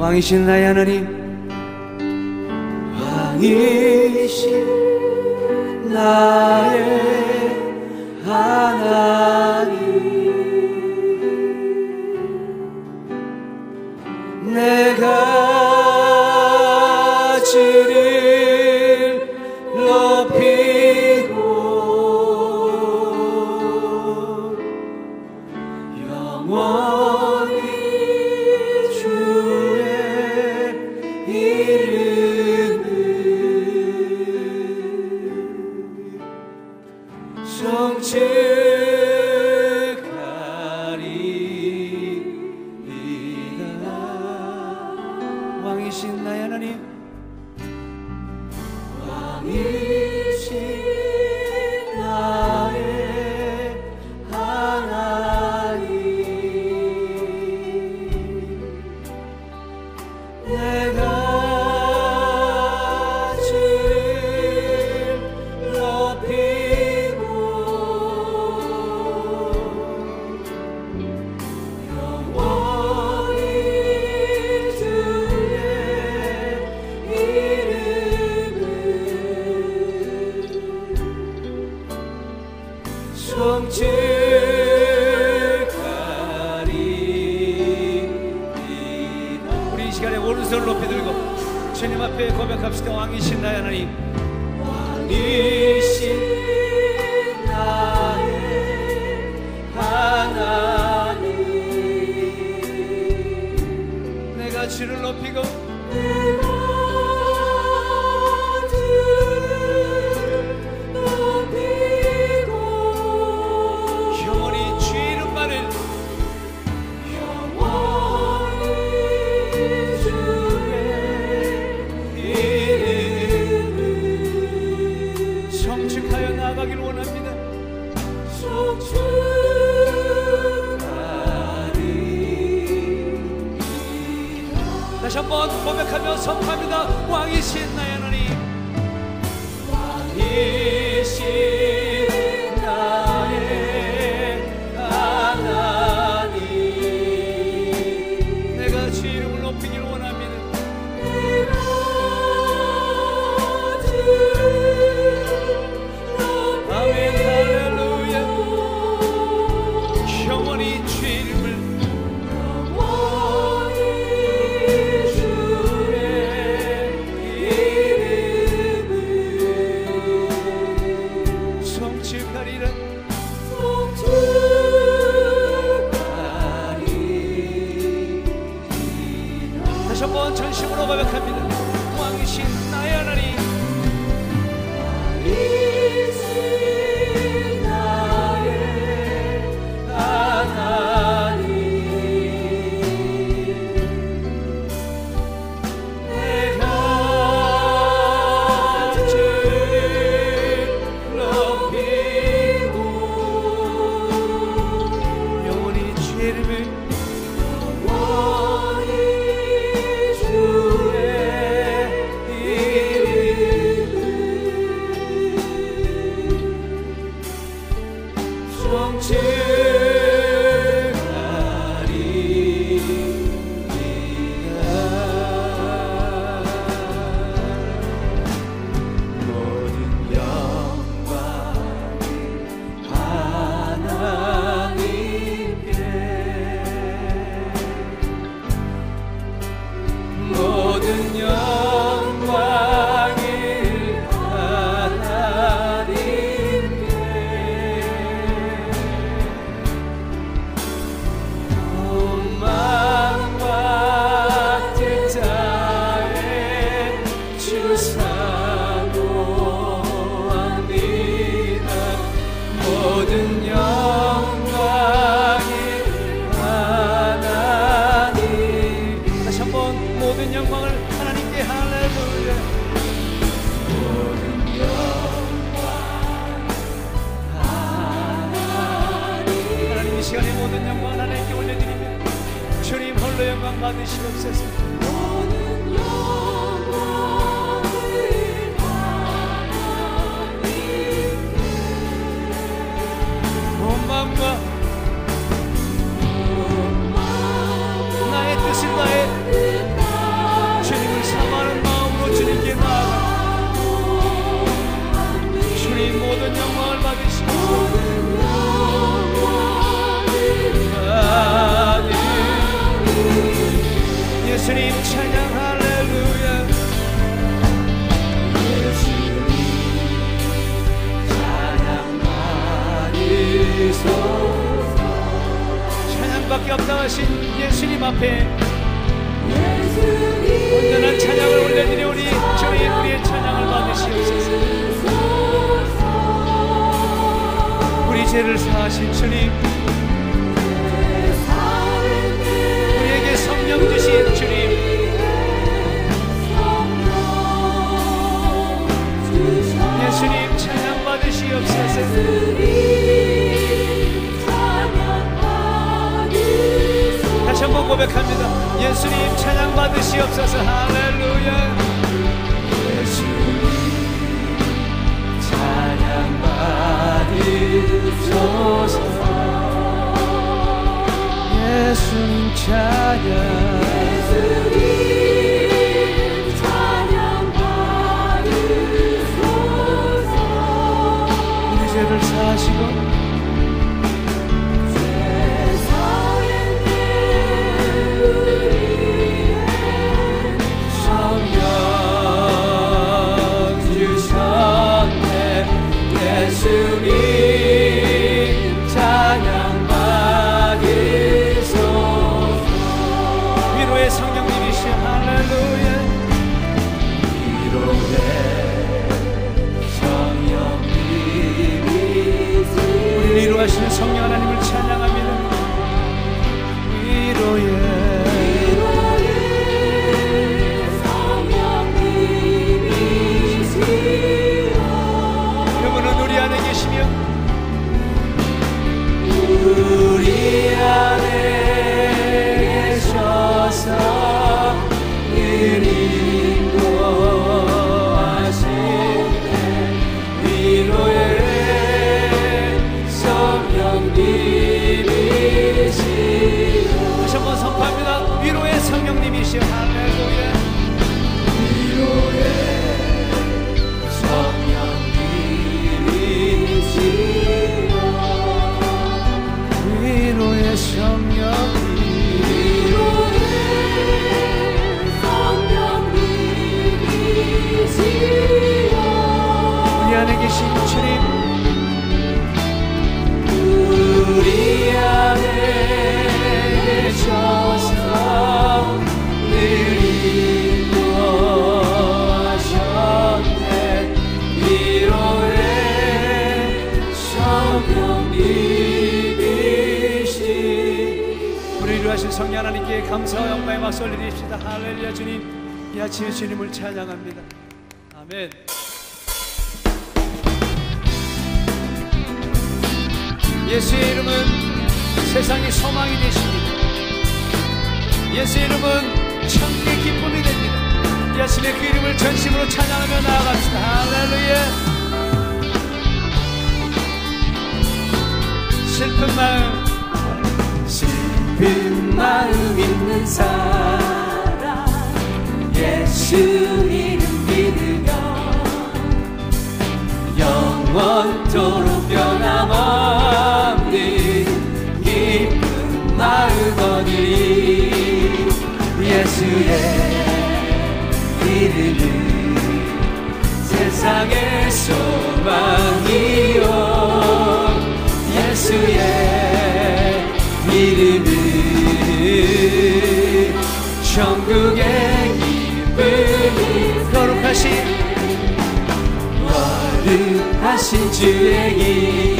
왕이신 나의 하나님. 왕이신 나의 하나님. 내가 空气 시을왕이신 나의 하나님 Señor. 시간에 모든 영광 하나님께 올려드리며 주님 홀로 영광 받으시옵소서. 예수님 찬양 할렐루야. 찬양밖에 없다 하신 예수님 앞에 온전한 찬양을 올려드리오니 주님 우리의 찬양을 받으시옵소서. 우리 죄를 사하신 주님 우리에게 성령 주신 주님 예수님 찬양 받으시옵소서. 다시 한번 고백합니다. 예수님 찬양 받으시옵소서. 할렐루야. 예수님 찬양 받으소서. 예수님 찬양 하신 성령 하나님께 감사와 영광의 박수 올려드립시다 할렐루야 주님 이 아침에 주님을 찬양합니다 아멘 예수의 이름은 세상의 소망이 되십니다. 예수의 이름은 천국의 기쁨이 됩니다. 이 아침에 그 이름을 전심으로 찬양하며 나아갑시다. 할렐루야. 슬픈 마음, 슬픈 마음 있는 사람, 예수 이름 믿으며 영원토록 하신 주의 이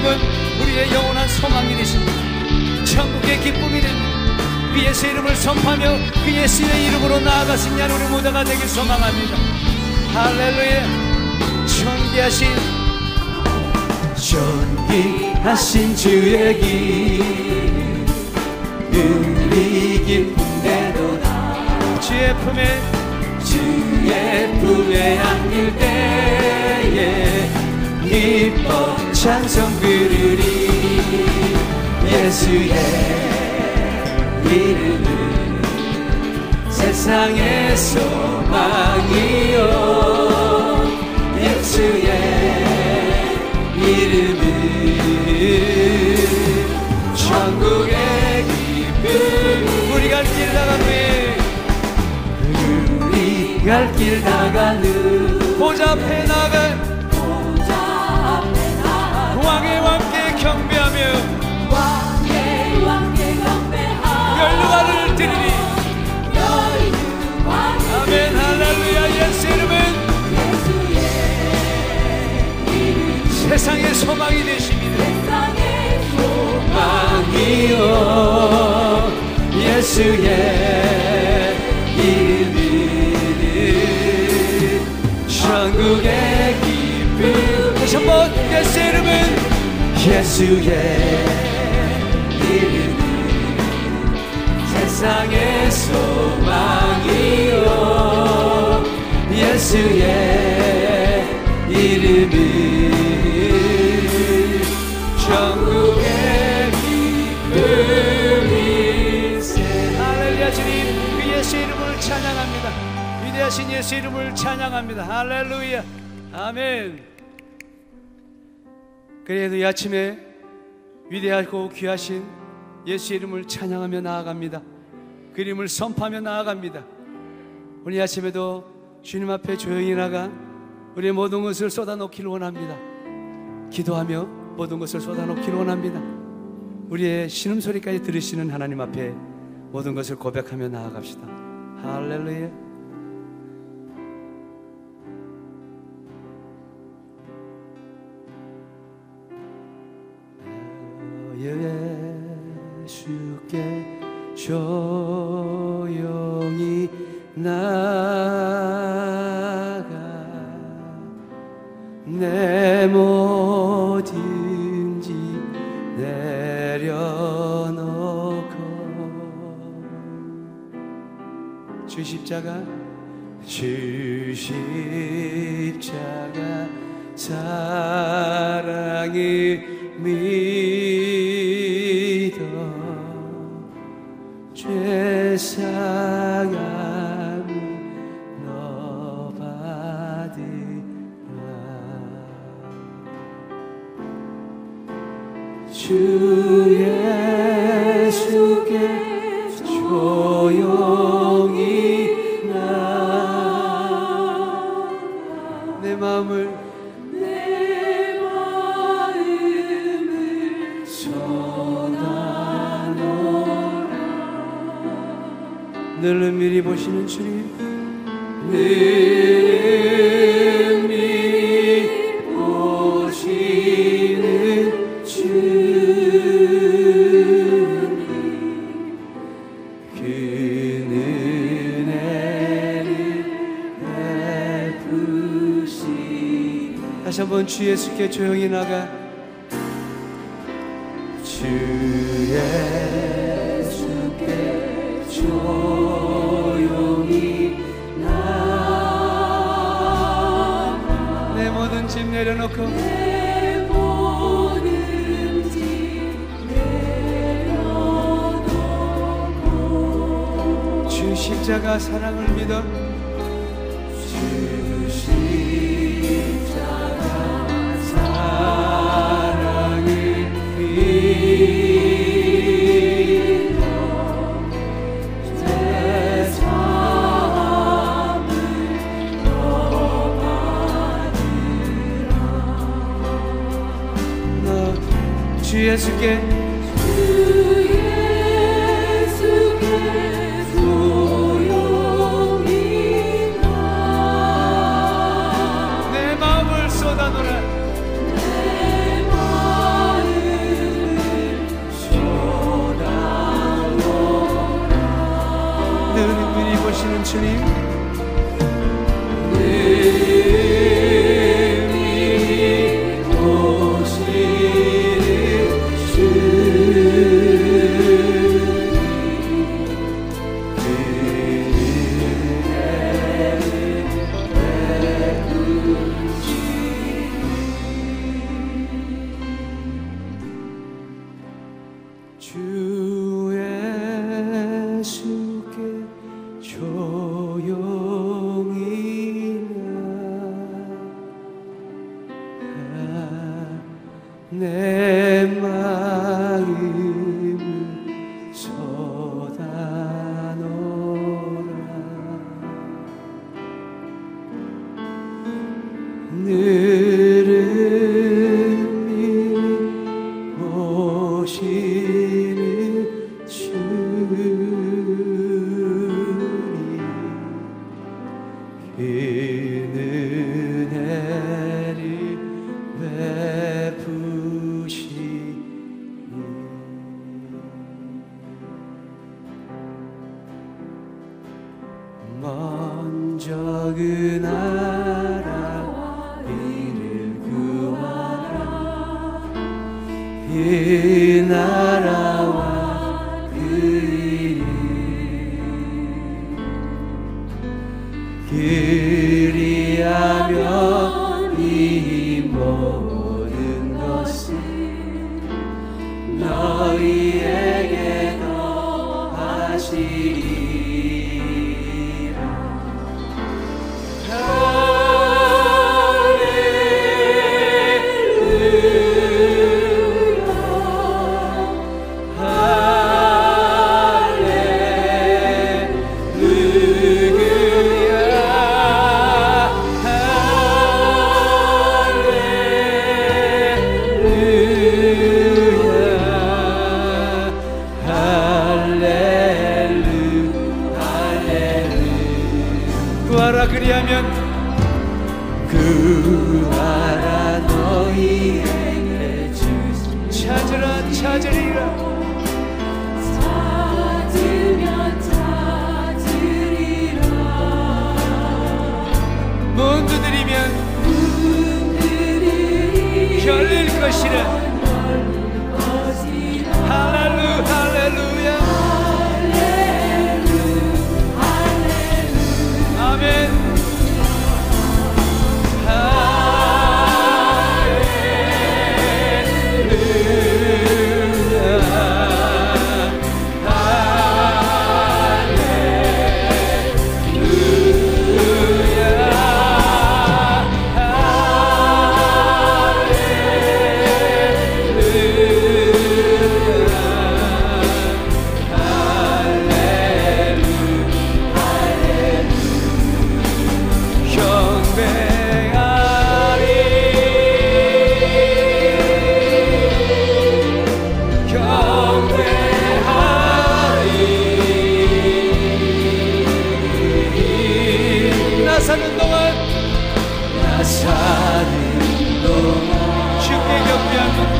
이름은 우리의 영원한 소망이 되십니다 천국의 기쁨이 됩니다 그 예수 이름을 선포하며 그 예수의 이름으로 나아가신 야 우리 모두가 되길 소망합니다. 할렐루야. 존귀하신 존귀하신 주의 길 우리 기쁨대로다 주의 품에 주의 품에 안길 때에 기뻐 찬송 부르리. 예수의 이름은 세상의 소망이요. 예수의 이름은 천국의 기쁨 우리 갈길 후에 우리 갈 길 나가는 보좌 앞에 나가 세상의 소망이 되십니다. 소망이요. 예수의 이름은 천국의 기쁨. 다시 한번 예수 이름은 예수의 이름은 세상의 소망이요. 예수의 이름은 위대하신 예수 이름을 찬양합니다. 할렐루야. 아멘. 그래도 이 아침에 위대하고 귀하신 예수 이름을 찬양하며 나아갑니다. 그 이름을 선포하며 나아갑니다. 오늘 이 아침에도 주님 앞에 조용히 나가 우리의 모든 것을 쏟아놓기를 원합니다. 기도하며 모든 것을 쏟아놓기를 원합니다. 우리의 신음소리까지 들으시는 하나님 앞에 모든 것을 고백하며 나아갑시다. 할렐루야. 예수께 조용히 나가 내 뭐든지 내려놓고 주 십자가 주 십자가 사랑을 믿 마음을 내 마음을 늘 은밀히 보시는 주님. 늘 주 예수께 조용히 나가. 주 예수께 조용히 나가. 내 모든 짐 내려놓고 내 모든 짐 내려놓고. 주 십자가 사랑을 믿어 너주 예수께. 내 마음을 쏟아놓으라. 늘 은밀히 보시는 주님. 늘 body. 구하라 그리하면 그 구하라 너희에게 주시 찾으라 찾으리라. 찾으면 찾으리라. 문 두드리면 문 두드리면 열릴 것이라. Yeah.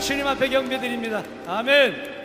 주님 앞에 경배드립니다. 아멘.